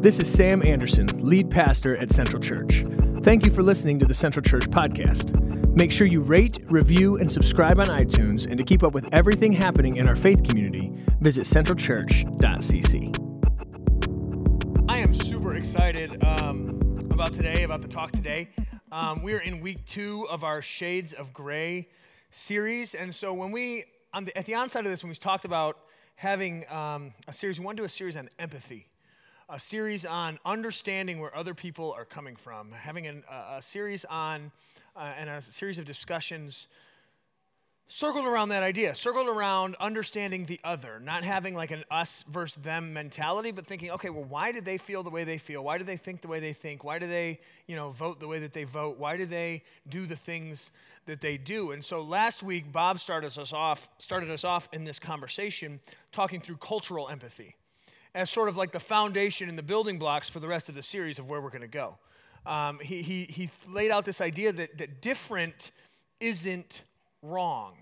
This is Sam Anderson, lead pastor at Central Church. Thank you for listening to the Central Church podcast. Make sure you rate, review, and subscribe on iTunes. And to keep up with everything happening in our faith community, visit centralchurch.cc. I am super excited um, about today, about the talk today. Um, we are in week two of our Shades of Gray series. And so when we, the, at the onside of this, when we talked about having um, a series, we want to do a series on empathy a series on understanding where other people are coming from, having an, uh, a series on uh, and a series of discussions circled around that idea, circled around understanding the other, not having like an us versus them mentality, but thinking, okay, well, why do they feel the way they feel? Why do they think the way they think? Why do they, you know, vote the way that they vote? Why do they do the things that they do? And so last week, Bob started us off, started us off in this conversation talking through cultural empathy as sort of like the foundation and the building blocks for the rest of the series of where we're going to go. Um, he, he, he laid out this idea that, that different isn't wrong.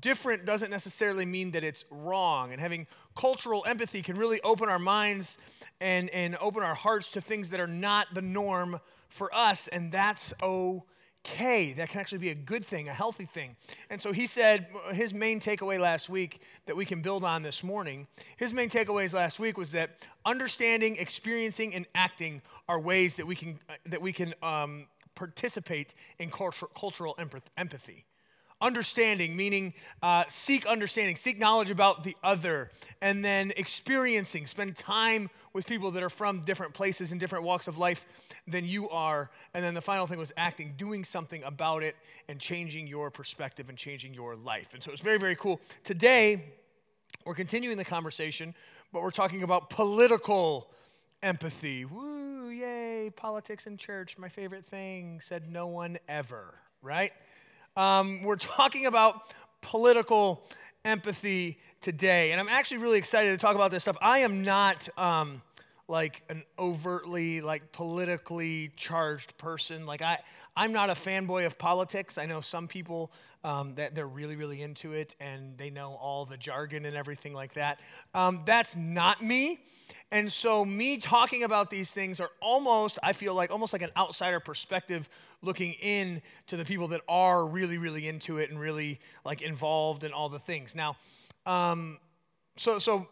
Different doesn't necessarily mean that it's wrong. And having cultural empathy can really open our minds and, and open our hearts to things that are not the norm for us, and that's okay okay. That can actually be a good thing, a healthy thing. And so he said his main takeaway last week that we can build on this morning, his main takeaways last week was that understanding, experiencing, and acting are ways that we can, that we can um, participate in cultural, cultural empathy. Understanding, meaning uh, seek understanding, seek knowledge about the other, and then experiencing, spend time with people that are from different places and different walks of life than you are. And then the final thing was acting, doing something about it and changing your perspective and changing your life. And so it was very, very cool. Today, we're continuing the conversation, but we're talking about political empathy. Woo, yay, politics and church, my favorite thing, said no one ever, right? Um, we're talking about political empathy today. And I'm actually really excited to talk about this stuff. I am not um, like an overtly, like politically charged person. Like, I, I'm not a fanboy of politics. I know some people um, that they're really, really into it and they know all the jargon and everything like that. Um, that's not me. And so, me talking about these things are almost, I feel like, almost like an outsider perspective looking in to the people that are really, really into it and really like involved in all the things. Now, um, so, so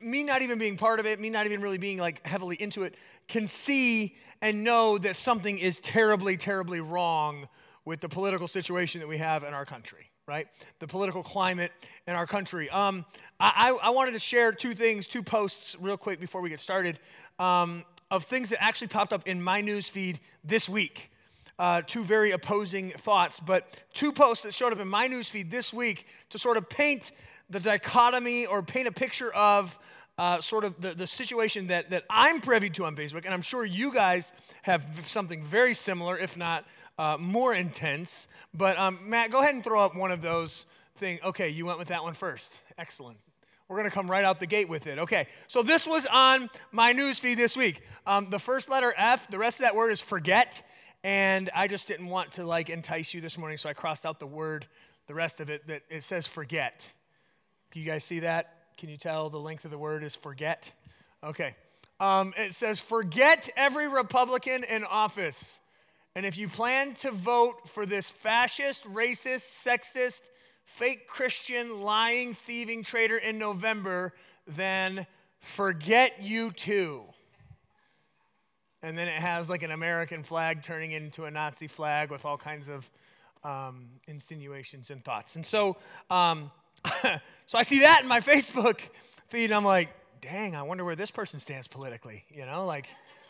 me not even being part of it, me not even really being like heavily into it, can see and know that something is terribly, terribly wrong with the political situation that we have in our country, right? The political climate in our country. Um, I, I, wanted to share two things, two posts, real quick before we get started, um, of things that actually popped up in my news feed this week uh, two very opposing thoughts, but two posts that showed up in my newsfeed this week to sort of paint the dichotomy or paint a picture of uh, sort of the, the situation that, that I'm privy to on Facebook, and I'm sure you guys have something very similar, if not uh, more intense. But um, Matt, go ahead and throw up one of those things. Okay, you went with that one first. Excellent. We're going to come right out the gate with it. Okay, so this was on my newsfeed this week. Um, the first letter F, the rest of that word is forget. And I just didn't want to like entice you this morning, so I crossed out the word, the rest of it, that it says forget. Can you guys see that? Can you tell the length of the word is forget? Okay. Um, it says, forget every Republican in office. And if you plan to vote for this fascist, racist, sexist, fake Christian, lying, thieving traitor in November, then forget you too and then it has like an American flag turning into a Nazi flag with all kinds of um, insinuations and thoughts. And so, um, so I see that in my Facebook feed, and I'm like, dang, I wonder where this person stands politically. You know, like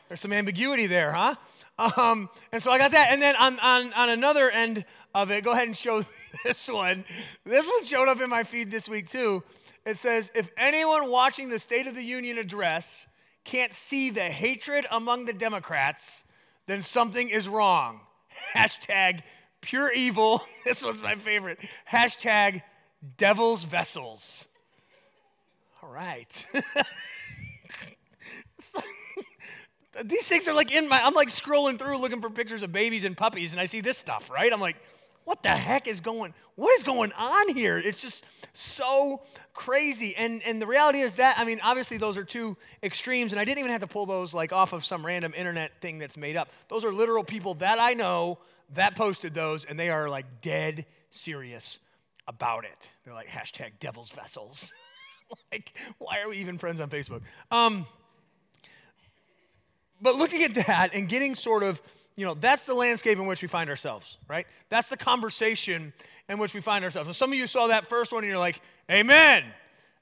there's some ambiguity there, huh? Um, and so I got that. And then on, on, on another end of it, go ahead and show this one. This one showed up in my feed this week too. It says, if anyone watching the State of the Union address can't see the hatred among the Democrats, then something is wrong. Hashtag pure evil. This was my favorite. Hashtag devil's vessels. All right. These things are like in my, I'm like scrolling through looking for pictures of babies and puppies, and I see this stuff, right? I'm like, what the heck is going what is going on here? It's just so crazy. And and the reality is that I mean, obviously those are two extremes and I didn't even have to pull those like off of some random internet thing that's made up. Those are literal people that I know that posted those and they are like dead serious about it. They're like hashtag devil's vessels. like, why are we even friends on Facebook? Um, but looking at that and getting sort of, you know, that's the landscape in which we find ourselves, right? That's the conversation in which we find ourselves. And some of you saw that first one and you're like, Amen.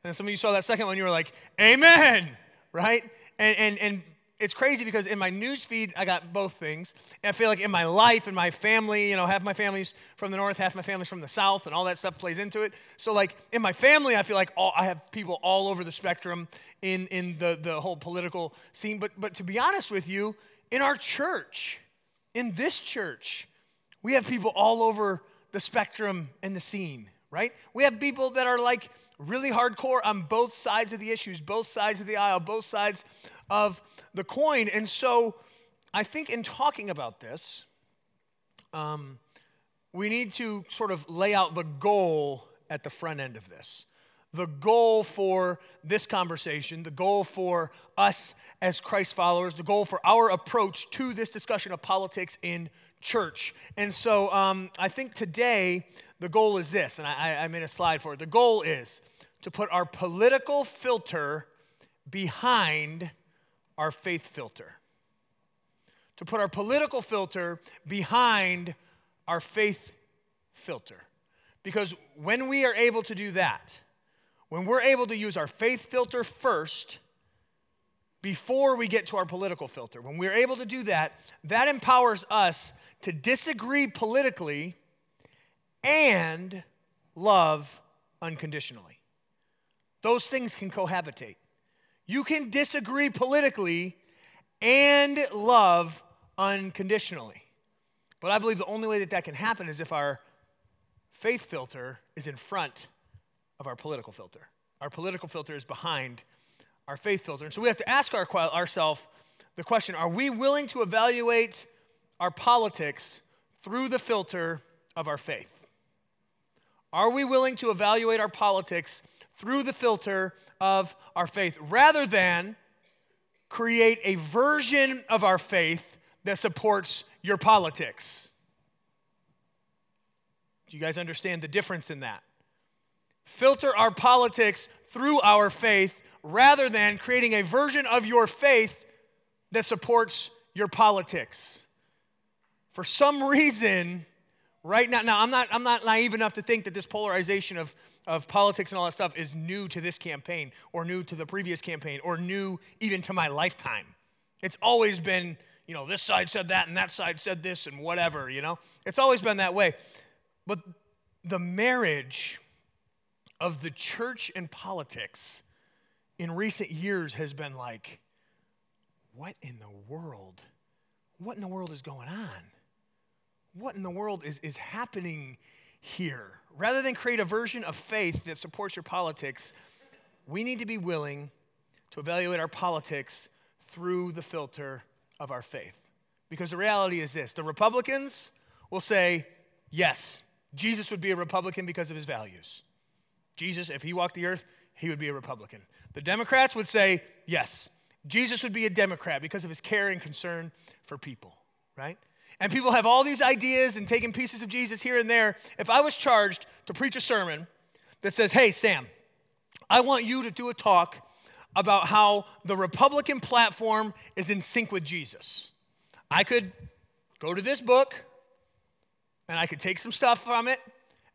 And some of you saw that second one, and you were like, Amen, right? And, and, and it's crazy because in my news feed, I got both things. And I feel like in my life, in my family, you know, half my family's from the north, half my family's from the south, and all that stuff plays into it. So, like, in my family, I feel like all, I have people all over the spectrum in, in the, the whole political scene. But, but to be honest with you, in our church, in this church, we have people all over the spectrum and the scene, right? We have people that are like really hardcore on both sides of the issues, both sides of the aisle, both sides of the coin. And so I think in talking about this, um, we need to sort of lay out the goal at the front end of this. The goal for this conversation, the goal for us as Christ followers, the goal for our approach to this discussion of politics in church. And so um, I think today the goal is this, and I, I made a slide for it. The goal is to put our political filter behind our faith filter. To put our political filter behind our faith filter. Because when we are able to do that, when we're able to use our faith filter first, before we get to our political filter, when we're able to do that, that empowers us to disagree politically and love unconditionally. Those things can cohabitate. You can disagree politically and love unconditionally. But I believe the only way that that can happen is if our faith filter is in front of our political filter. Our political filter is behind our faith filter. And so we have to ask our, ourselves the question are we willing to evaluate our politics through the filter of our faith? Are we willing to evaluate our politics through the filter of our faith rather than create a version of our faith that supports your politics. Do you guys understand the difference in that? Filter our politics through our faith rather than creating a version of your faith that supports your politics. For some reason, right now, now I'm not, I'm not naive enough to think that this polarization of of politics and all that stuff is new to this campaign or new to the previous campaign or new even to my lifetime. It's always been, you know, this side said that and that side said this and whatever, you know? It's always been that way. But the marriage of the church and politics in recent years has been like, what in the world? What in the world is going on? What in the world is, is happening here. Rather than create a version of faith that supports your politics, we need to be willing to evaluate our politics through the filter of our faith. Because the reality is this the Republicans will say, yes, Jesus would be a Republican because of his values. Jesus, if he walked the earth, he would be a Republican. The Democrats would say, yes, Jesus would be a Democrat because of his care and concern for people, right? And people have all these ideas and taking pieces of Jesus here and there, if I was charged to preach a sermon that says, hey, Sam, I want you to do a talk about how the Republican platform is in sync with Jesus, I could go to this book and I could take some stuff from it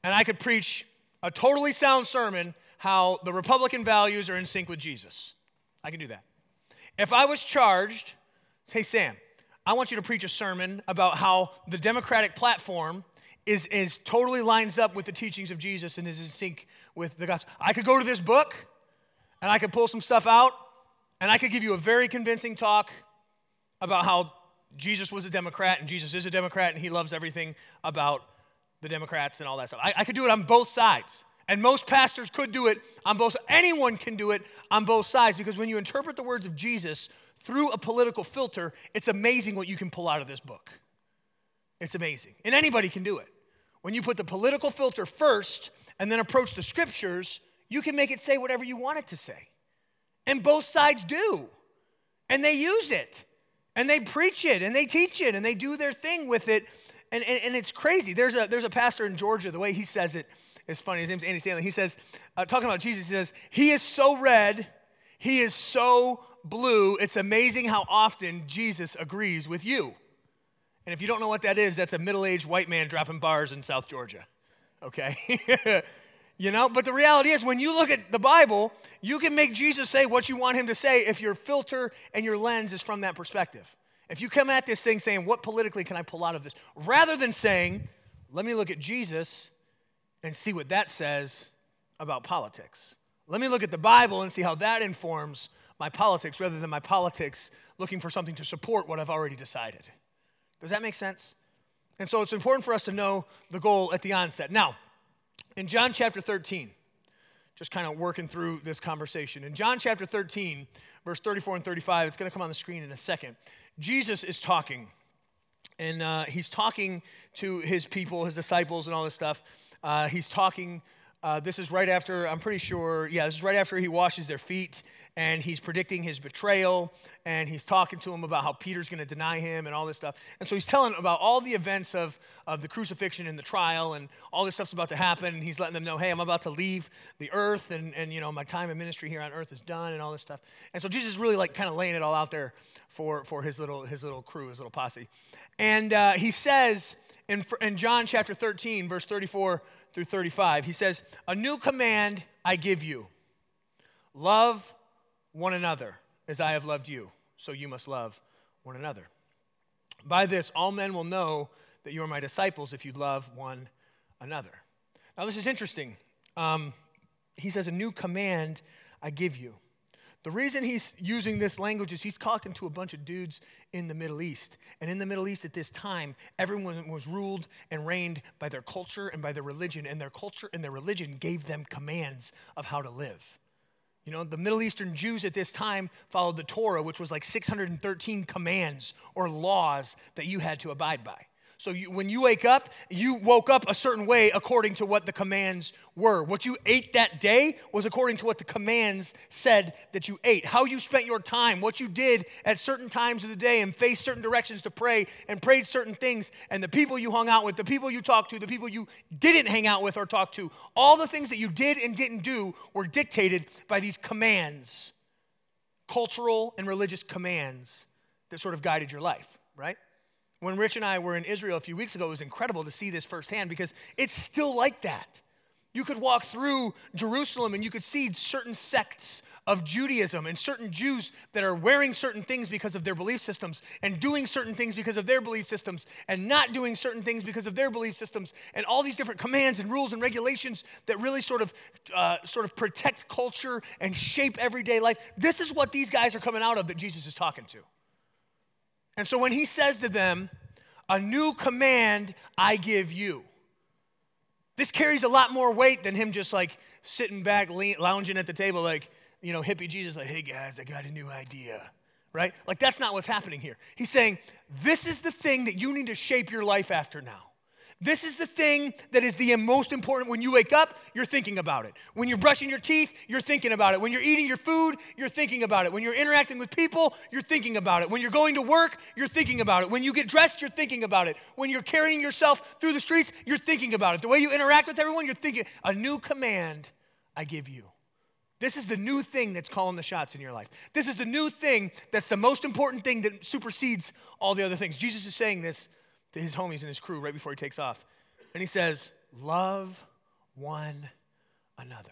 and I could preach a totally sound sermon how the Republican values are in sync with Jesus. I could do that. If I was charged, hey, Sam, I want you to preach a sermon about how the Democratic platform is, is totally lines up with the teachings of Jesus and is in sync with the gospel. I could go to this book and I could pull some stuff out and I could give you a very convincing talk about how Jesus was a Democrat and Jesus is a Democrat and he loves everything about the Democrats and all that stuff. I, I could do it on both sides. And most pastors could do it on both. Anyone can do it on both sides because when you interpret the words of Jesus through a political filter, it's amazing what you can pull out of this book. It's amazing. And anybody can do it. when you put the political filter first and then approach the scriptures, you can make it say whatever you want it to say. And both sides do. And they use it. And they preach it and they teach it and they do their thing with it. And, and, and it's crazy. There's a, there's a pastor in Georgia, the way he says it is funny. His name's Andy Stanley. He says, uh, talking about Jesus, he says, He is so red, He is so blue. It's amazing how often Jesus agrees with you. And if you don't know what that is, that's a middle aged white man dropping bars in South Georgia. Okay? you know, but the reality is, when you look at the Bible, you can make Jesus say what you want him to say if your filter and your lens is from that perspective. If you come at this thing saying, What politically can I pull out of this? rather than saying, Let me look at Jesus and see what that says about politics. Let me look at the Bible and see how that informs my politics rather than my politics looking for something to support what I've already decided. Does that make sense? And so it's important for us to know the goal at the onset. Now, in John chapter 13, just kind of working through this conversation. In John chapter 13, verse 34 and 35, it's going to come on the screen in a second. Jesus is talking, and uh, he's talking to his people, his disciples, and all this stuff. Uh, he's talking uh, this is right after, I'm pretty sure, yeah, this is right after he washes their feet and he's predicting his betrayal and he's talking to him about how Peter's going to deny him and all this stuff. And so he's telling about all the events of, of the crucifixion and the trial and all this stuff's about to happen. And he's letting them know, hey, I'm about to leave the earth and, and you know, my time in ministry here on earth is done and all this stuff. And so Jesus is really like kind of laying it all out there for, for his, little, his little crew, his little posse. And uh, he says in, in John chapter 13, verse 34, through 35. He says, A new command I give you love one another as I have loved you, so you must love one another. By this, all men will know that you are my disciples if you love one another. Now, this is interesting. Um, he says, A new command I give you. The reason he's using this language is he's talking to a bunch of dudes in the Middle East. And in the Middle East at this time, everyone was ruled and reigned by their culture and by their religion. And their culture and their religion gave them commands of how to live. You know, the Middle Eastern Jews at this time followed the Torah, which was like 613 commands or laws that you had to abide by. So you, when you wake up, you woke up a certain way according to what the commands were. What you ate that day was according to what the commands said that you ate. How you spent your time, what you did at certain times of the day and faced certain directions to pray and prayed certain things, and the people you hung out with, the people you talked to, the people you didn't hang out with or talk to, all the things that you did and didn't do were dictated by these commands, cultural and religious commands that sort of guided your life, right? When Rich and I were in Israel a few weeks ago, it was incredible to see this firsthand because it's still like that. You could walk through Jerusalem and you could see certain sects of Judaism and certain Jews that are wearing certain things because of their belief systems and doing certain things because of their belief systems and not doing certain things because of their belief systems and all these different commands and rules and regulations that really sort of uh, sort of protect culture and shape everyday life. This is what these guys are coming out of that Jesus is talking to. And so when he says to them, A new command I give you, this carries a lot more weight than him just like sitting back, lounging at the table, like, you know, hippie Jesus, like, hey guys, I got a new idea, right? Like, that's not what's happening here. He's saying, This is the thing that you need to shape your life after now. This is the thing that is the most important. When you wake up, you're thinking about it. When you're brushing your teeth, you're thinking about it. When you're eating your food, you're thinking about it. When you're interacting with people, you're thinking about it. When you're going to work, you're thinking about it. When you get dressed, you're thinking about it. When you're carrying yourself through the streets, you're thinking about it. The way you interact with everyone, you're thinking, a new command I give you. This is the new thing that's calling the shots in your life. This is the new thing that's the most important thing that supersedes all the other things. Jesus is saying this to his homies and his crew right before he takes off. And he says, Love one another.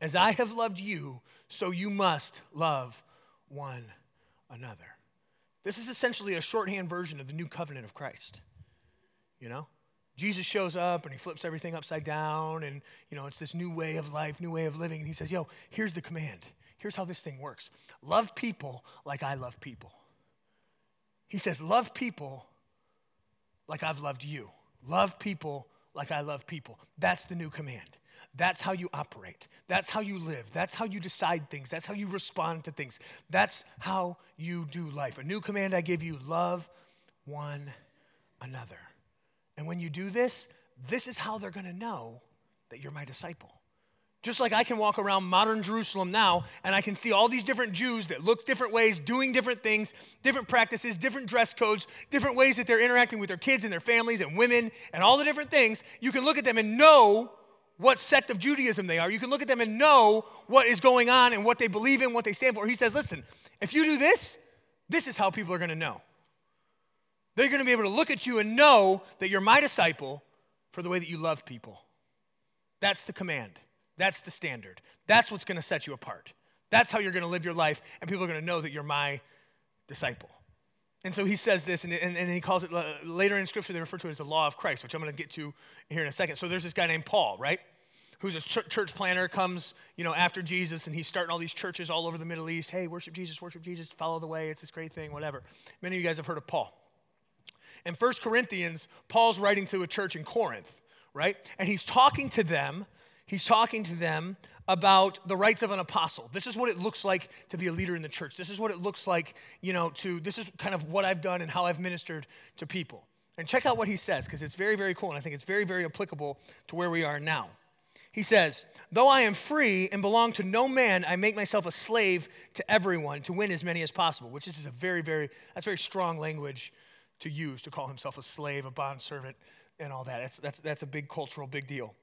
As I have loved you, so you must love one another. This is essentially a shorthand version of the new covenant of Christ. You know? Jesus shows up and he flips everything upside down, and you know, it's this new way of life, new way of living. And he says, Yo, here's the command. Here's how this thing works love people like I love people. He says, Love people like I've loved you. Love people like I love people. That's the new command. That's how you operate. That's how you live. That's how you decide things. That's how you respond to things. That's how you do life. A new command I give you love one another. And when you do this, this is how they're going to know that you're my disciple. Just like I can walk around modern Jerusalem now and I can see all these different Jews that look different ways, doing different things, different practices, different dress codes, different ways that they're interacting with their kids and their families and women and all the different things. You can look at them and know what sect of Judaism they are. You can look at them and know what is going on and what they believe in, what they stand for. He says, listen, if you do this, this is how people are going to know. They're going to be able to look at you and know that you're my disciple for the way that you love people. That's the command. That's the standard. That's what's going to set you apart. That's how you're going to live your life, and people are going to know that you're my disciple. And so he says this, and, and, and, he calls it uh, later in Scripture, they refer to it as the law of Christ, which I'm going to get to here in a second. So there's this guy named Paul, right? Who's a ch- church planner, comes, you know, after Jesus, and he's starting all these churches all over the Middle East. Hey, worship Jesus, worship Jesus, follow the way. It's this great thing, whatever. Many of you guys have heard of Paul. In 1 Corinthians, Paul's writing to a church in Corinth, right? And he's talking to them he's talking to them about the rights of an apostle. This is what it looks like to be a leader in the church. This is what it looks like, you know, to, this is kind of what I've done and how I've ministered to people. And check out what he says, because it's very, very cool, and I think it's very, very applicable to where we are now. He says, Though I am free and belong to no man, I make myself a slave to everyone to win as many as possible, which is a very, very, that's very strong language to use to call himself a slave, a bondservant, and all that. That's, that's, that's a big cultural, big deal.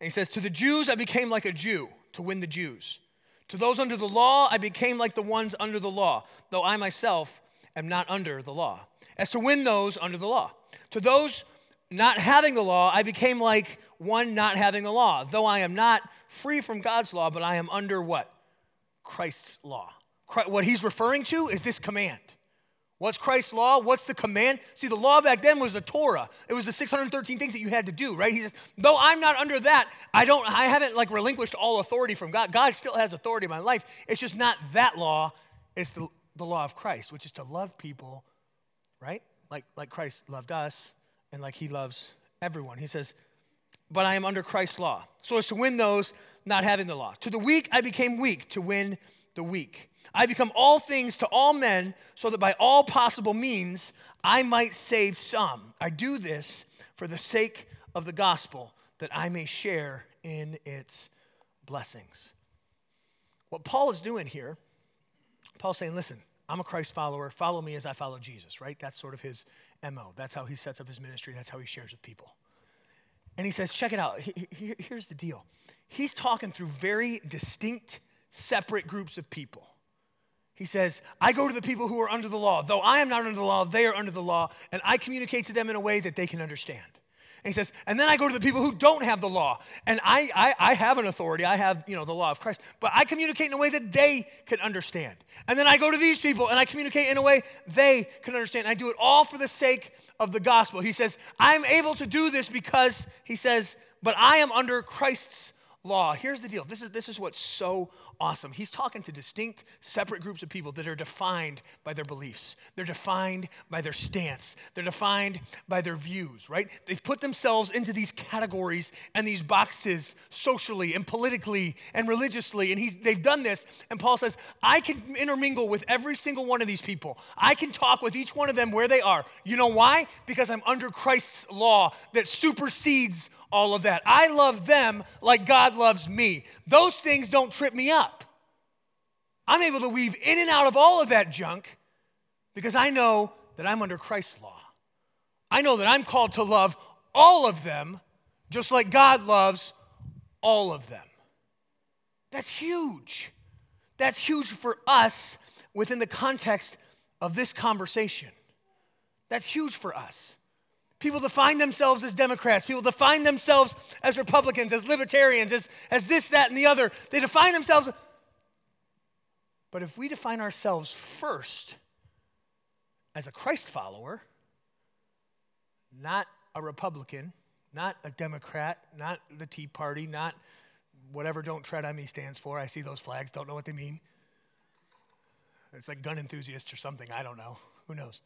And he says, To the Jews I became like a Jew to win the Jews. To those under the law I became like the ones under the law, though I myself am not under the law, as to win those under the law. To those not having the law, I became like one not having the law, though I am not free from God's law, but I am under what? Christ's law. What he's referring to is this command. What's Christ's law? What's the command? See, the law back then was the Torah. It was the 613 things that you had to do, right? He says, though I'm not under that, I don't, I haven't like relinquished all authority from God. God still has authority in my life. It's just not that law. It's the, the law of Christ, which is to love people, right? Like, like Christ loved us and like he loves everyone. He says, but I am under Christ's law. So as to win those not having the law. To the weak, I became weak to win the weak. I become all things to all men so that by all possible means I might save some. I do this for the sake of the gospel that I may share in its blessings. What Paul is doing here, Paul's saying, listen, I'm a Christ follower. Follow me as I follow Jesus, right? That's sort of his MO. That's how he sets up his ministry. That's how he shares with people. And he says, check it out. Here's the deal. He's talking through very distinct, separate groups of people. He says, I go to the people who are under the law. Though I am not under the law, they are under the law, and I communicate to them in a way that they can understand. And he says, and then I go to the people who don't have the law. And I, I, I have an authority. I have, you know, the law of Christ. But I communicate in a way that they can understand. And then I go to these people and I communicate in a way they can understand. I do it all for the sake of the gospel. He says, I'm able to do this because, he says, but I am under Christ's law. Here's the deal. This is, this is what's so awesome. He's talking to distinct, separate groups of people that are defined by their beliefs. They're defined by their stance. They're defined by their views, right? They've put themselves into these categories and these boxes socially and politically and religiously. And he's, they've done this. And Paul says, I can intermingle with every single one of these people. I can talk with each one of them where they are. You know why? Because I'm under Christ's law that supersedes all of that. I love them like God loves me. Those things don't trip me up. I'm able to weave in and out of all of that junk because I know that I'm under Christ's law. I know that I'm called to love all of them just like God loves all of them. That's huge. That's huge for us within the context of this conversation. That's huge for us. People define themselves as Democrats. People define themselves as Republicans, as libertarians, as, as this, that, and the other. They define themselves. But if we define ourselves first as a Christ follower, not a Republican, not a Democrat, not the Tea Party, not whatever Don't Tread on Me stands for. I see those flags, don't know what they mean. It's like gun enthusiasts or something. I don't know. Who knows?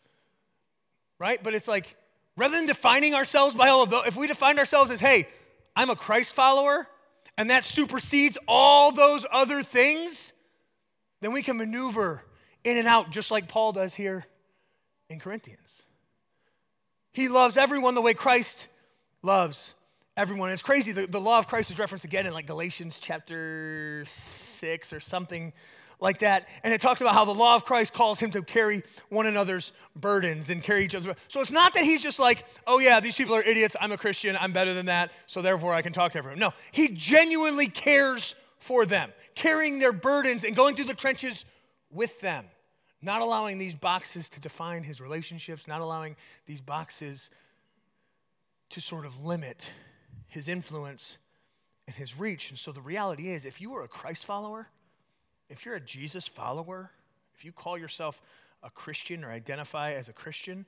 Right? But it's like, Rather than defining ourselves by all of those, if we define ourselves as, hey, I'm a Christ follower, and that supersedes all those other things, then we can maneuver in and out just like Paul does here in Corinthians. He loves everyone the way Christ loves everyone. It's crazy. The, the law of Christ is referenced again in like Galatians chapter 6 or something like that. And it talks about how the law of Christ calls him to carry one another's burdens and carry each other's. burdens. So it's not that he's just like, oh yeah, these people are idiots. I'm a Christian. I'm better than that. So therefore I can talk to everyone. No, he genuinely cares for them, carrying their burdens and going through the trenches with them, not allowing these boxes to define his relationships, not allowing these boxes to sort of limit his influence and his reach. And so the reality is, if you are a Christ follower, if you're a Jesus follower, if you call yourself a Christian or identify as a Christian,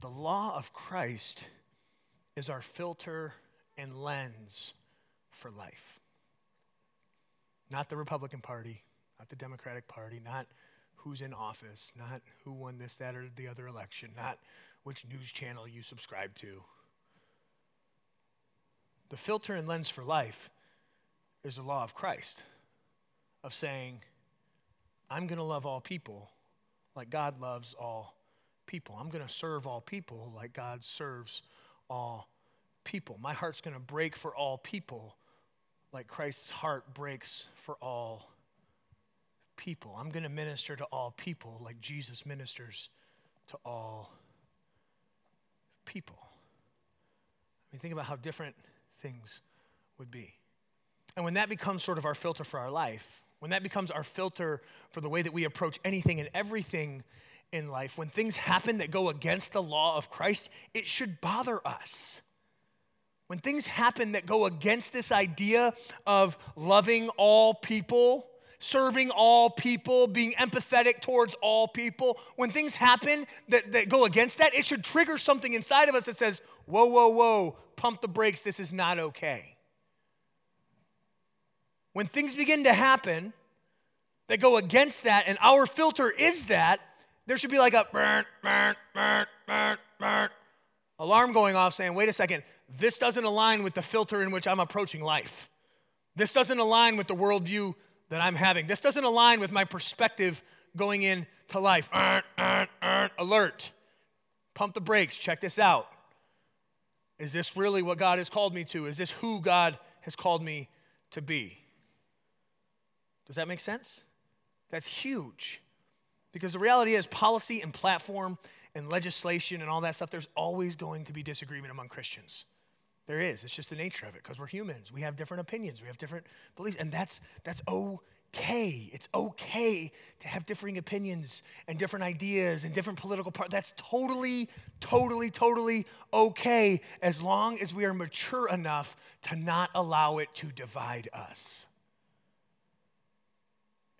the law of Christ is our filter and lens for life. Not the Republican Party, not the Democratic Party, not who's in office, not who won this, that, or the other election, not which news channel you subscribe to. The filter and lens for life is the law of Christ, of saying, I'm going to love all people like God loves all people. I'm going to serve all people like God serves all people. My heart's going to break for all people like Christ's heart breaks for all people. I'm going to minister to all people like Jesus ministers to all people. I mean, think about how different things would be. And when that becomes sort of our filter for our life, when that becomes our filter for the way that we approach anything and everything in life, when things happen that go against the law of Christ, it should bother us. When things happen that go against this idea of loving all people, serving all people, being empathetic towards all people, when things happen that, that go against that, it should trigger something inside of us that says, whoa, whoa, whoa, pump the brakes, this is not okay. When things begin to happen that go against that, and our filter is that, there should be like a burn, burn, burn, burn, burn, alarm going off saying, wait a second, this doesn't align with the filter in which I'm approaching life. This doesn't align with the worldview that I'm having. This doesn't align with my perspective going into life. alert. Pump the brakes. Check this out. Is this really what God has called me to? Is this who God has called me to be? Does that make sense? That's huge. Because the reality is, policy and platform and legislation and all that stuff, there's always going to be disagreement among Christians. There is. It's just the nature of it because we're humans. We have different opinions, we have different beliefs, and that's, that's okay. It's okay to have differing opinions and different ideas and different political parties. That's totally, totally, totally okay as long as we are mature enough to not allow it to divide us.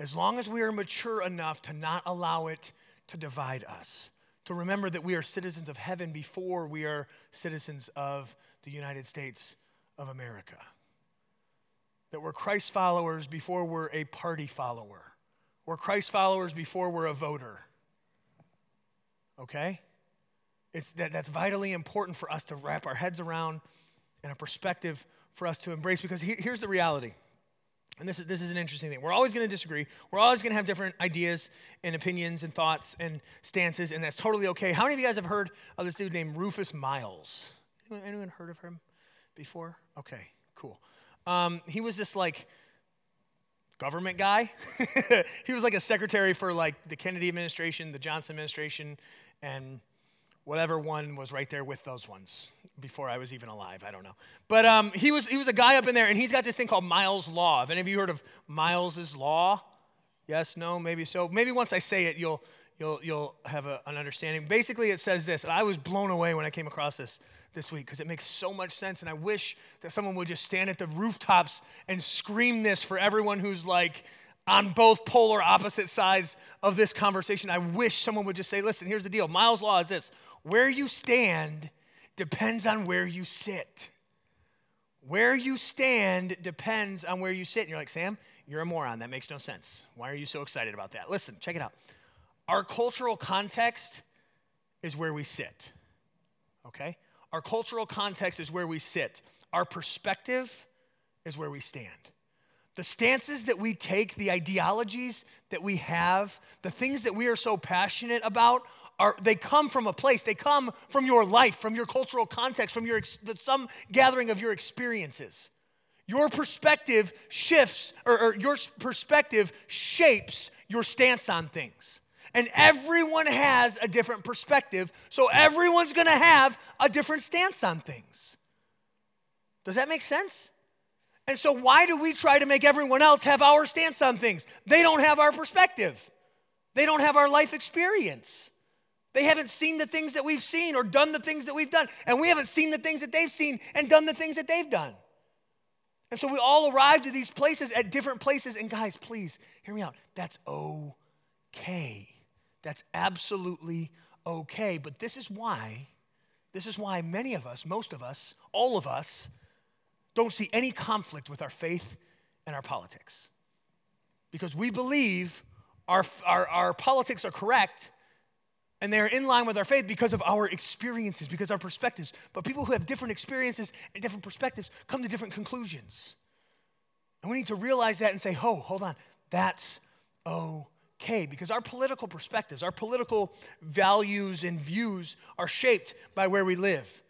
As long as we are mature enough to not allow it to divide us, to remember that we are citizens of heaven before we are citizens of the United States of America. That we're Christ followers before we're a party follower. We're Christ followers before we're a voter. Okay? It's that, that's vitally important for us to wrap our heads around and a perspective for us to embrace because he, here's the reality and this is, this is an interesting thing. We're always going to disagree. We're always going to have different ideas and opinions and thoughts and stances, and that's totally okay. How many of you guys have heard of this dude named Rufus Miles? Anyone, anyone heard of him before? Okay, cool. Um, he was this like government guy. he was like a secretary for like the Kennedy administration, the Johnson administration, and whatever one was right there with those ones before I was even alive. I don't know. But um, he, was, he was a guy up in there, and he's got this thing called Miles' Law. Have any of you heard of Miles' Law? Yes, no, maybe so. Maybe once I say it, you'll, you'll, you'll have a, an understanding. Basically, it says this, and I was blown away when I came across this this week because it makes so much sense. And I wish that someone would just stand at the rooftops and scream this for everyone who's like on both polar opposite sides of this conversation. I wish someone would just say, listen, here's the deal. Miles' Law is this where you stand depends on where you sit. Where you stand depends on where you sit. And you're like, Sam, you're a moron. That makes no sense. Why are you so excited about that? Listen, check it out. Our cultural context is where we sit. Okay? Our cultural context is where we sit. Our perspective is where we stand. The stances that we take, the ideologies that we have, the things that we are so passionate about are they come from a place, they come from your life, from your cultural context, from your some gathering of your experiences. Your perspective shifts, or, or your perspective shapes your stance on things. And everyone has a different perspective, so everyone's gonna have a different stance on things. Does that make sense? And so, why do we try to make everyone else have our stance on things? They don't have our perspective, they don't have our life experience. They haven't seen the things that we've seen or done the things that we've done. And we haven't seen the things that they've seen and done the things that they've done. And so we all arrive to these places at different places. And guys, please hear me out. That's okay. That's absolutely okay. But this is why, this is why many of us, most of us, all of us, don't see any conflict with our faith and our politics. Because we believe our, our, our politics are correct and they're in line with our faith because of our experiences, because our perspectives. But people who have different experiences and different perspectives come to different conclusions. And we need to realize that and say, oh, hold on, that's okay. Because our political perspectives, our political values and views are shaped by where we live,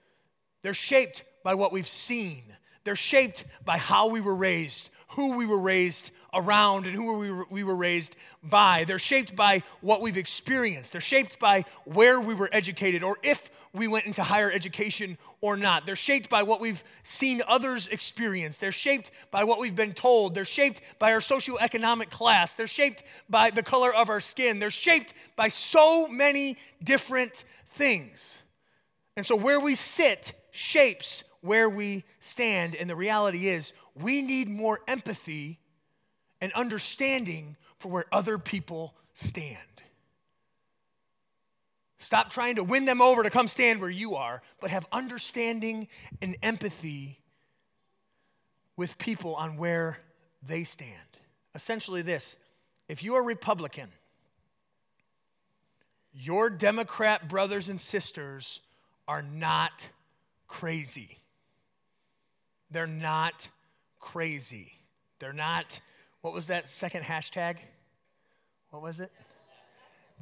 they're shaped by what we've seen, they're shaped by how we were raised, who we were raised around and who we were, we were raised by. They're shaped by what we've experienced. They're shaped by where we were educated or if we went into higher education or not. They're shaped by what we've seen others experience. They're shaped by what we've been told. They're shaped by our socioeconomic class. They're shaped by the color of our skin. They're shaped by so many different things. And so where we sit shapes where we stand. And the reality is, we need more empathy and understanding for where other people stand. Stop trying to win them over to come stand where you are, but have understanding and empathy with people on where they stand. Essentially, this if you are Republican, your Democrat brothers and sisters are not crazy. They're not crazy. They're not what was that second hashtag? What was it?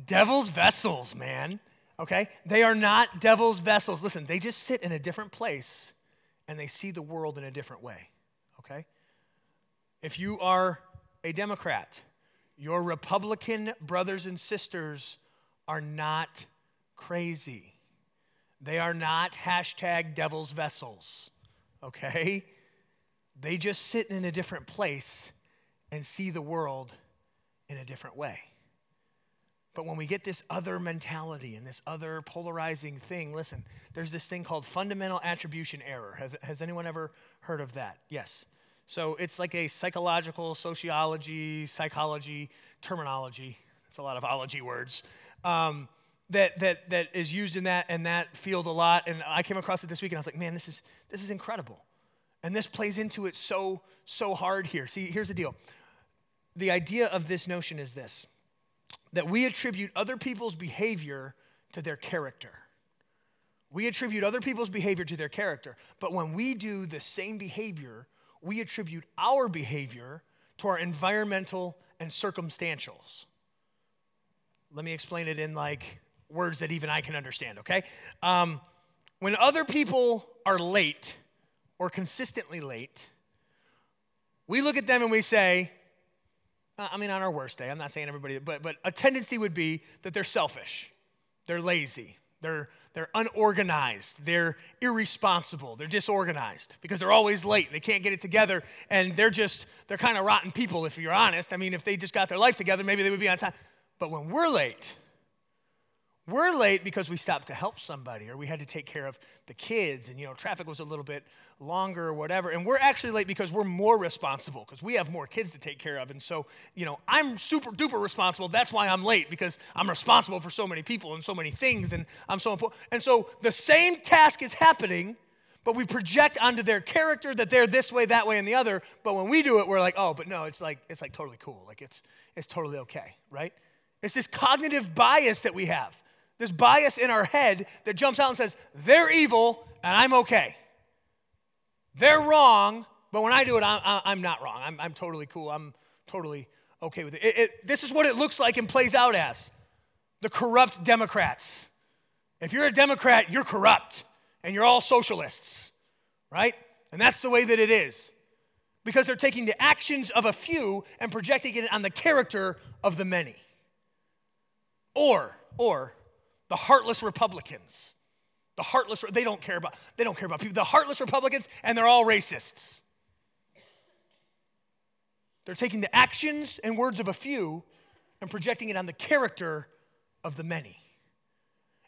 Devil's vessels, man. Okay? They are not devil's vessels. Listen, they just sit in a different place and they see the world in a different way. Okay? If you are a Democrat, your Republican brothers and sisters are not crazy. They are not hashtag devil's vessels. Okay? They just sit in a different place and see the world in a different way. But when we get this other mentality and this other polarizing thing, listen, there's this thing called fundamental attribution error. Has, has anyone ever heard of that? Yes. So it's like a psychological, sociology, psychology terminology. It's a lot of ology words. Um, that, that, that is used in that, in that field a lot. And I came across it this week and I was like, man, this is, this is incredible. And this plays into it so, so hard here. See, here's the deal. The idea of this notion is this that we attribute other people's behavior to their character. We attribute other people's behavior to their character. But when we do the same behavior, we attribute our behavior to our environmental and circumstantials. Let me explain it in like words that even I can understand, okay? Um, when other people are late, or consistently late, we look at them and we say, I mean, on our worst day, I'm not saying everybody, but, but a tendency would be that they're selfish, they're lazy, they're, they're unorganized, they're irresponsible, they're disorganized because they're always late. They can't get it together, and they're just, they're kind of rotten people if you're honest. I mean, if they just got their life together, maybe they would be on time. But when we're late, we're late because we stopped to help somebody or we had to take care of the kids and you know traffic was a little bit longer or whatever. And we're actually late because we're more responsible because we have more kids to take care of. And so you know i'm super duper responsible. That's why i'm late because i'm responsible for so many people and so many things and i'm so important and so the same task is happening but we project onto their character that they're this way that way and the other. But when we do it we're like oh but no it's like it's like totally cool. Like it's it's totally okay right? It's this cognitive bias that we have this bias in our head that jumps out and says, they're evil and I'm okay. They're wrong, but when I do it, I'm, I'm not wrong. I'm, I'm totally cool. I'm totally okay with it. It, it. This is what it looks like and plays out as. the corrupt Democrats. If you're a Democrat, you're corrupt and you're all socialists, right? And that's the way that it is. Because they're taking the actions of a few and projecting it on the character of the many. Or, or the heartless Republicans. The heartless, they don't care about, they don't care about people. The heartless Republicans, and they're all racists. They're taking the actions and words of a few and projecting it on the character of the many.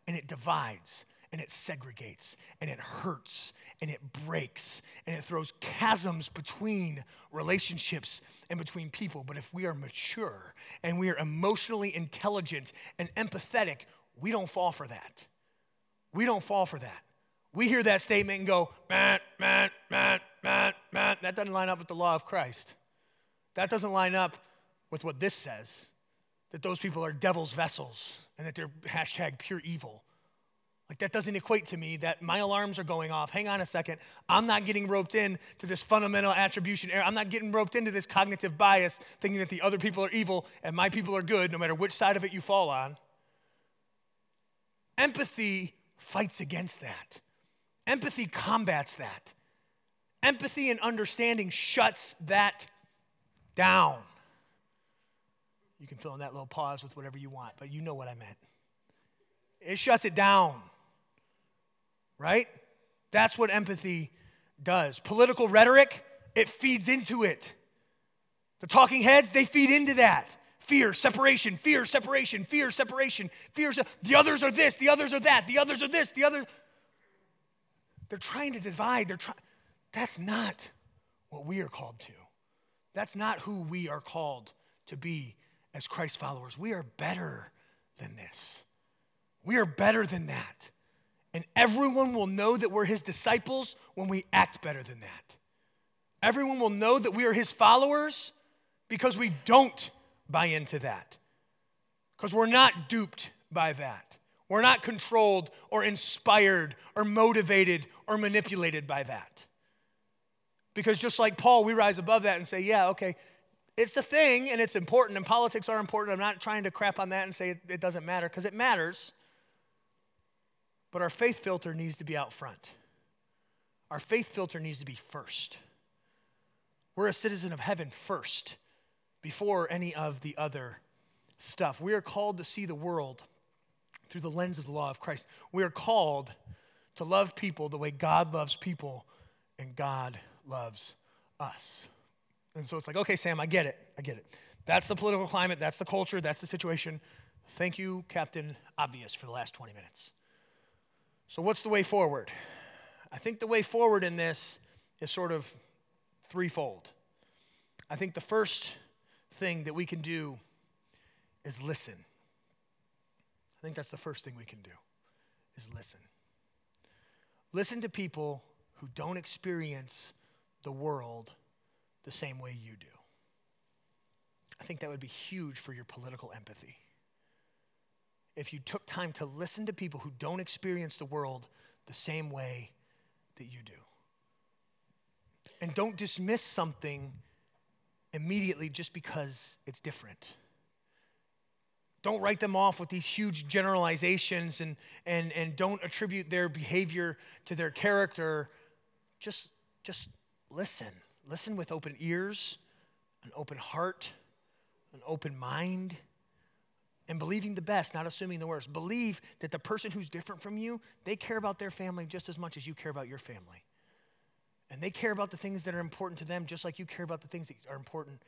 And it divides and it segregates and it hurts and it breaks and it throws chasms between relationships and between people. But if we are mature and we are emotionally intelligent and empathetic, we don't fall for that. We don't fall for that. We hear that statement and go, man, man, man, man, man. That doesn't line up with the law of Christ. That doesn't line up with what this says that those people are devil's vessels and that they're hashtag pure evil. Like that doesn't equate to me that my alarms are going off. Hang on a second. I'm not getting roped in to this fundamental attribution error. I'm not getting roped into this cognitive bias thinking that the other people are evil and my people are good no matter which side of it you fall on. Empathy fights against that. Empathy combats that. Empathy and understanding shuts that down. You can fill in that little pause with whatever you want, but you know what I meant. It shuts it down, right? That's what empathy does. Political rhetoric, it feeds into it. The talking heads, they feed into that. Fear, separation, fear, separation, fear, separation, fear. Se- the others are this, the others are that, the others are this, the others. They're trying to divide. They're trying. That's not what we are called to. That's not who we are called to be as Christ followers. We are better than this. We are better than that. And everyone will know that we're his disciples when we act better than that. Everyone will know that we are his followers because we don't buy into that. Because we're not duped by that. We're not controlled or inspired or motivated or manipulated by that. Because just like Paul, we rise above that and say, yeah, okay, it's a thing and it's important, and politics are important. I'm not trying to crap on that and say it, doesn't matter, because it matters. But our faith filter needs to be out front. Our faith filter needs to be first. We're a citizen of heaven first, before any of the other stuff. We are called to see the world through the lens of the law of Christ. We are called to love people the way God loves people and God loves us. And so it's like, okay, Sam, I get it. I get it. That's the political climate, that's the culture, that's the situation. Thank you, Captain Obvious, for the last 20 minutes. So, what's the way forward? I think the way forward in this is sort of threefold. I think the first thing that we can do is listen. I think that's the first thing we can do is listen. Listen to people who don't experience the world the same way you do. I think that would be huge for your political empathy. If you took time to listen to people who don't experience the world the same way that you do. And don't dismiss something immediately just because it's different. Don't write them off with these huge generalizations and, and, and don't attribute their behavior to their character. Just, just listen. Listen with open ears, an open heart, an open mind, and believing the best, not assuming the worst. Believe that the person who's different from you, they care about their family just as much as you care about your family. And they care about the things that are important to them just like you care about the things that are important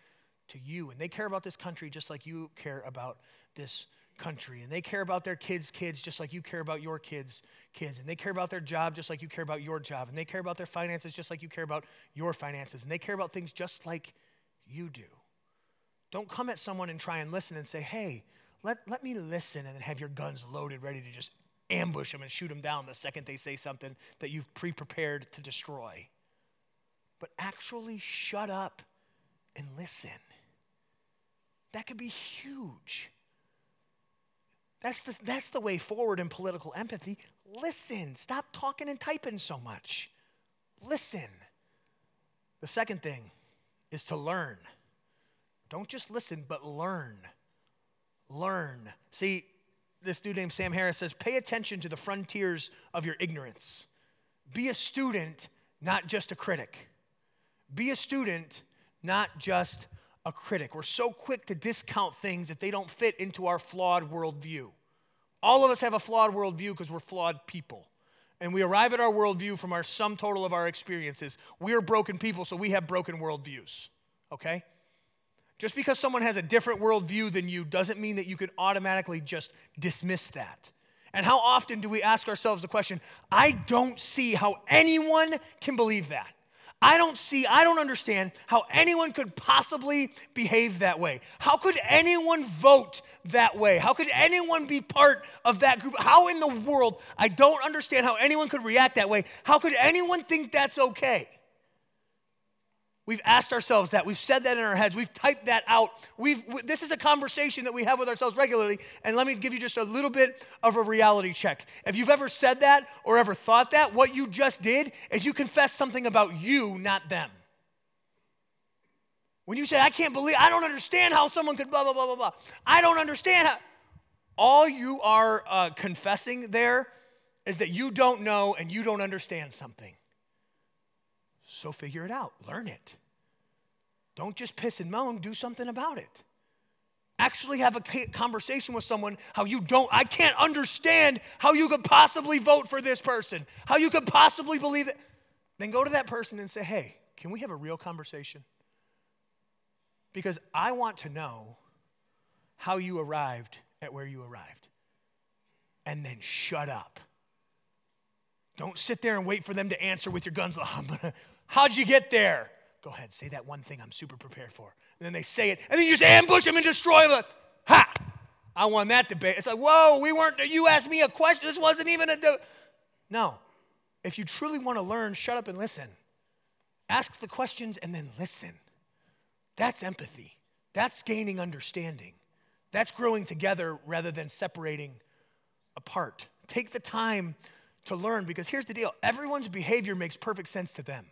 to you. And they care about this country just like you care about this country. And they care about their kids' kids just like you care about your kids' kids. And they care about their job just like you care about your job. And they care about their finances just like you care about your finances. And they care about things just like you do. Don't come at someone and try and listen and say, hey, let, let me listen and then have your guns loaded, ready to just ambush them and shoot them down the second they say something that you've pre prepared to destroy. But actually shut up and listen. That could be huge. That's the, that's the way forward in political empathy. Listen. Stop talking and typing so much. Listen. The second thing is to learn. Don't just listen, but learn. Learn. See, this dude named Sam Harris says, pay attention to the frontiers of your ignorance. Be a student, not just a critic. Be a student, not just a critic. We're so quick to discount things if they don't fit into our flawed worldview. All of us have a flawed worldview because we're flawed people. And we arrive at our worldview from our sum total of our experiences. We are broken people, so we have broken worldviews. Okay? Just because someone has a different worldview than you doesn't mean that you can automatically just dismiss that. And how often do we ask ourselves the question, I don't see how anyone can believe that? I don't see, I don't understand how anyone could possibly behave that way. How could anyone vote that way? How could anyone be part of that group? How in the world? I don't understand how anyone could react that way. How could anyone think that's okay? We've asked ourselves that. We've said that in our heads. We've typed that out. We've, this is a conversation that we have with ourselves regularly. And let me give you just a little bit of a reality check. If you've ever said that or ever thought that, what you just did is you confessed something about you, not them. When you say, I can't believe, I don't understand how someone could blah, blah, blah, blah, blah. I don't understand how. All you are uh, confessing there is that you don't know and you don't understand something. So figure it out, learn it. Don't just piss and moan, do something about it. Actually, have a conversation with someone how you don't, I can't understand how you could possibly vote for this person, how you could possibly believe it. Then go to that person and say, hey, can we have a real conversation? Because I want to know how you arrived at where you arrived. And then shut up. Don't sit there and wait for them to answer with your guns. How'd you get there? Go ahead, say that one thing I'm super prepared for. And then they say it, and then you just ambush them and destroy them. Ha! I won that debate. It's like, whoa, we weren't, you asked me a question. This wasn't even a. De-. No. If you truly want to learn, shut up and listen. Ask the questions and then listen. That's empathy. That's gaining understanding. That's growing together rather than separating apart. Take the time to learn because here's the deal everyone's behavior makes perfect sense to them.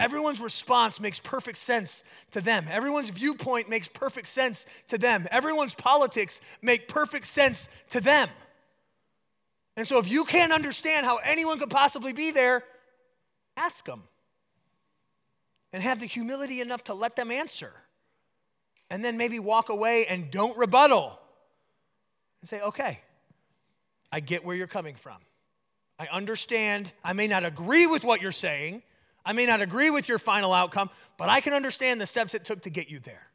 Everyone's response makes perfect sense to them. Everyone's viewpoint makes perfect sense to them. Everyone's politics make perfect sense to them. And so if you can't understand how anyone could possibly be there, ask them. And have the humility enough to let them answer. And then maybe walk away and don't rebuttal. And say, okay, I get where you're coming from. I understand. I may not agree with what you're saying. I may not agree with your final outcome, but I can understand the steps it took to get you there.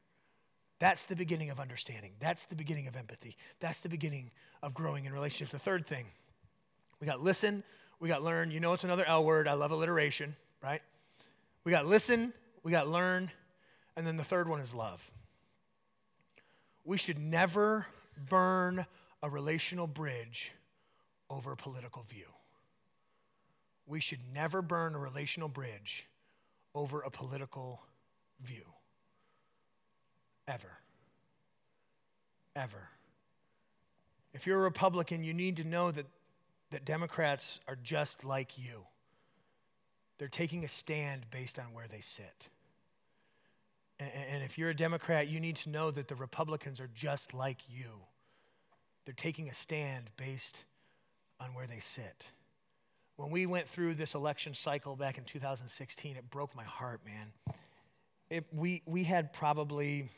That's the beginning of understanding. That's the beginning of empathy. That's the beginning of growing in relationships. The third thing, we got listen, we got learn. You know it's another L word. I love alliteration, right? We got listen, we got learn, and then the third one is love. We should never burn a relational bridge over a political view we should never burn a relational bridge over a political view. Ever. Ever. If you're a Republican, you need to know that, that Democrats are just like you. They're taking a stand based on where they sit. And, and if you're a Democrat, you need to know that the Republicans are just like you. They're taking a stand based on where they sit when we went through this election cycle back in 2016, it broke my heart, man. It, we, we had probably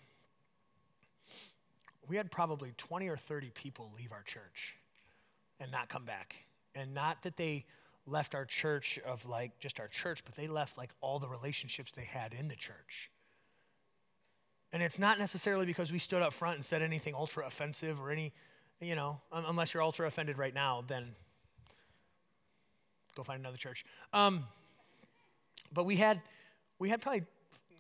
we had probably 20 or 30 people leave our church and not come back. And not that they left our church of like just our church, but they left like all the relationships they had in the church. And it's not necessarily because we stood up front and said anything ultra offensive or any, you know, unless you're ultra offended right now, then go find another church. Um, but we had, we had probably,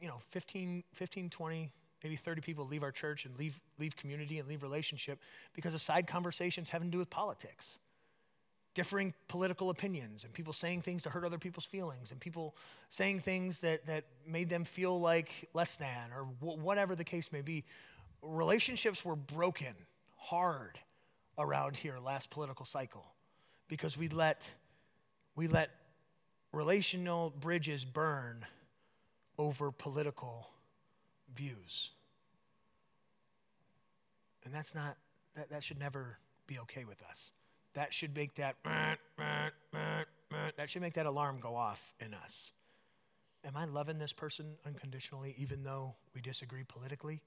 you know, 15, 15, 20, maybe 30 people leave our church and leave, leave community and leave relationship because of side conversations having to do with politics. Differing political opinions and people saying things to hurt other people's feelings and people saying things that, that made them feel like less than or whatever the case may be. Relationships were broken hard around here last political cycle because we let we let relational bridges burn over political views. And that's not, that, that should never be okay with us. That should make that that should make that alarm go off in us. Am I loving this person unconditionally even though we disagree politically?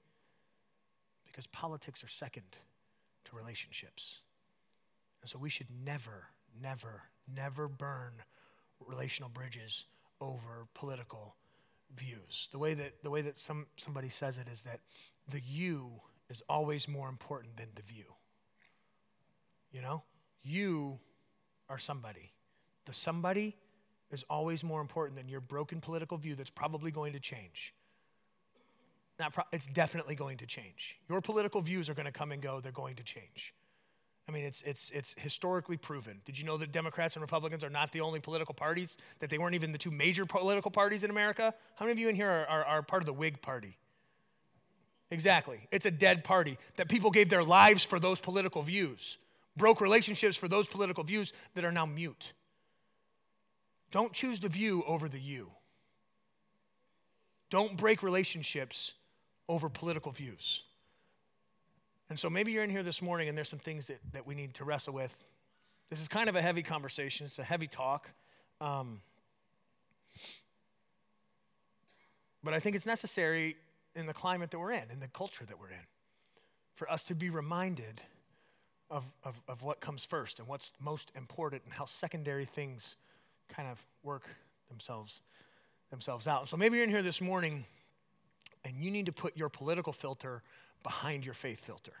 Because politics are second to relationships. And so we should never, never, never burn relational bridges over political views. The way that, the way that some, somebody says it is that the you is always more important than the view. You know? You are somebody. The somebody is always more important than your broken political view that's probably going to change. Not pro- it's definitely going to change. Your political views are going to come and go, they're going to change. I mean, it's, it's, it's historically proven. Did you know that Democrats and Republicans are not the only political parties, that they weren't even the two major political parties in America? How many of you in here are, are, are part of the Whig Party? Exactly. It's a dead party that people gave their lives for those political views, broke relationships for those political views that are now mute. Don't choose the view over the you. Don't break relationships over political views. And so maybe you're in here this morning and there's some things that, that we need to wrestle with. This is kind of a heavy conversation, it's a heavy talk. Um, but I think it's necessary in the climate that we're in, in the culture that we're in, for us to be reminded of, of, of what comes first and what's most important and how secondary things kind of work themselves, themselves out. So maybe you're in here this morning and you need to put your political filter behind your faith filter.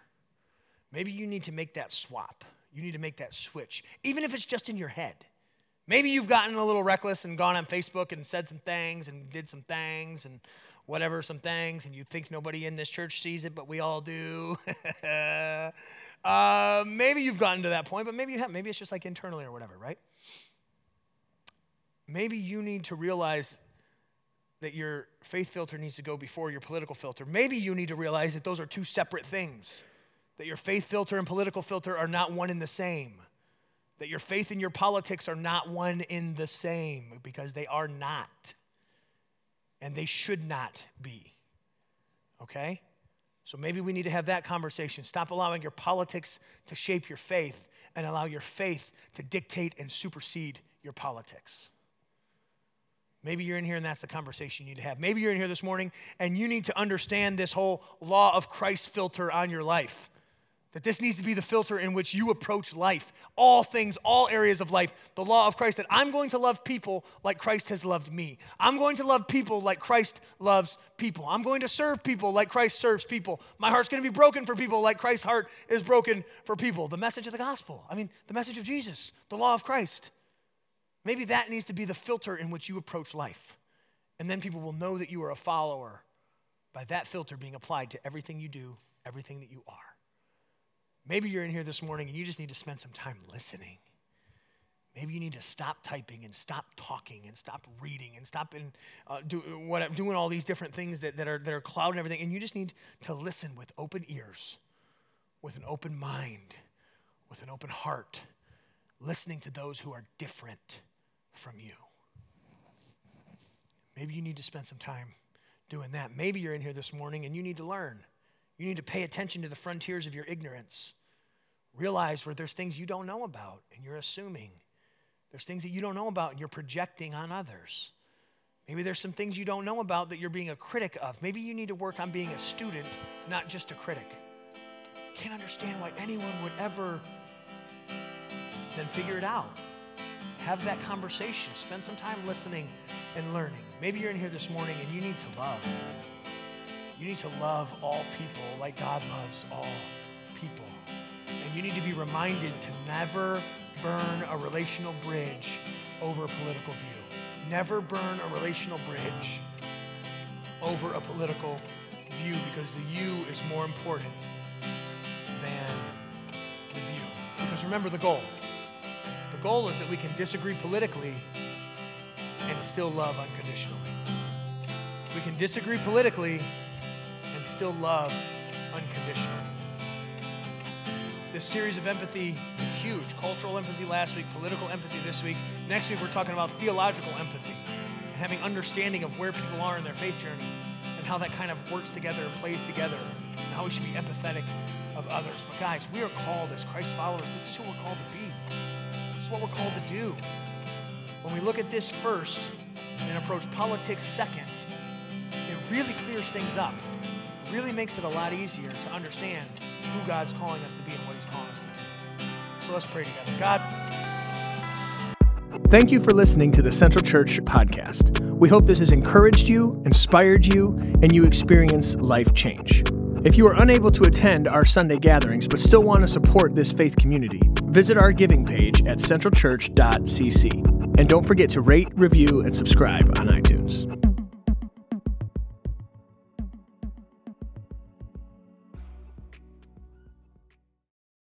Maybe you need to make that swap. You need to make that switch, even if it's just in your head. Maybe you've gotten a little reckless and gone on Facebook and said some things and did some things and whatever, some things, and you think nobody in this church sees it, but we all do. uh, maybe you've gotten to that point, but maybe you haven't. Maybe it's just like internally or whatever, right? Maybe you need to realize that your faith filter needs to go before your political filter. Maybe you need to realize that those are two separate things, that your faith filter and political filter are not one and the same, that your faith and your politics are not one in the same, because they are not. And they should not be. Okay? So maybe we need to have that conversation. Stop allowing your politics to shape your faith and allow your faith to dictate and supersede your politics. Maybe you're in here and that's the conversation you need to have. Maybe you're in here this morning and you need to understand this whole law of Christ filter on your life. That this needs to be the filter in which you approach life, all things, all areas of life. The law of Christ that I'm going to love people like Christ has loved me. I'm going to love people like Christ loves people. I'm going to serve people like Christ serves people. My heart's going to be broken for people like Christ's heart is broken for people. The message of the gospel. I mean, the message of Jesus, the law of Christ. Maybe that needs to be the filter in which you approach life. And then people will know that you are a follower by that filter being applied to everything you do, everything that you are. Maybe you're in here this morning and you just need to spend some time listening. Maybe you need to stop typing and stop talking and stop reading and stop in, uh, do, doing all these different things that, that, are, that are clouding everything. And you just need to listen with open ears, with an open mind, with an open heart, listening to those who are different from you. Maybe you need to spend some time doing that. Maybe you're in here this morning and you need to learn. You need to pay attention to the frontiers of your ignorance. Realize where there's things you don't know about and you're assuming. There's things that you don't know about and you're projecting on others. Maybe there's some things you don't know about that you're being a critic of. Maybe you need to work on being a student, not just a critic. Can't understand why anyone would ever then figure it out. Have that conversation. Spend some time listening and learning. Maybe you're in here this morning and you need to love. You need to love all people like God loves all people. And you need to be reminded to never burn a relational bridge over a political view. Never burn a relational bridge over a political view because the you is more important than the view. Because remember the goal goal is that we can disagree politically and still love unconditionally. We can disagree politically and still love unconditionally. This series of empathy is huge. Cultural empathy last week, political empathy this week. Next week, we're talking about theological empathy and having understanding of where people are in their faith journey and how that kind of works together and plays together and how we should be empathetic of others. But guys, we are called as Christ followers. This is who we're called to be. Is what we're called to do. When we look at this first and approach politics second, it really clears things up. It really makes it a lot easier to understand who God's calling us to be and what He's calling us to do. So let's pray together. God, Thank you for listening to the Central Church podcast. We hope this has encouraged you, inspired you, and you experience life change. If you are unable to attend our Sunday gatherings but still want to support this faith community, visit our giving page at centralchurch.cc. And don't forget to rate, review, and subscribe on iTunes.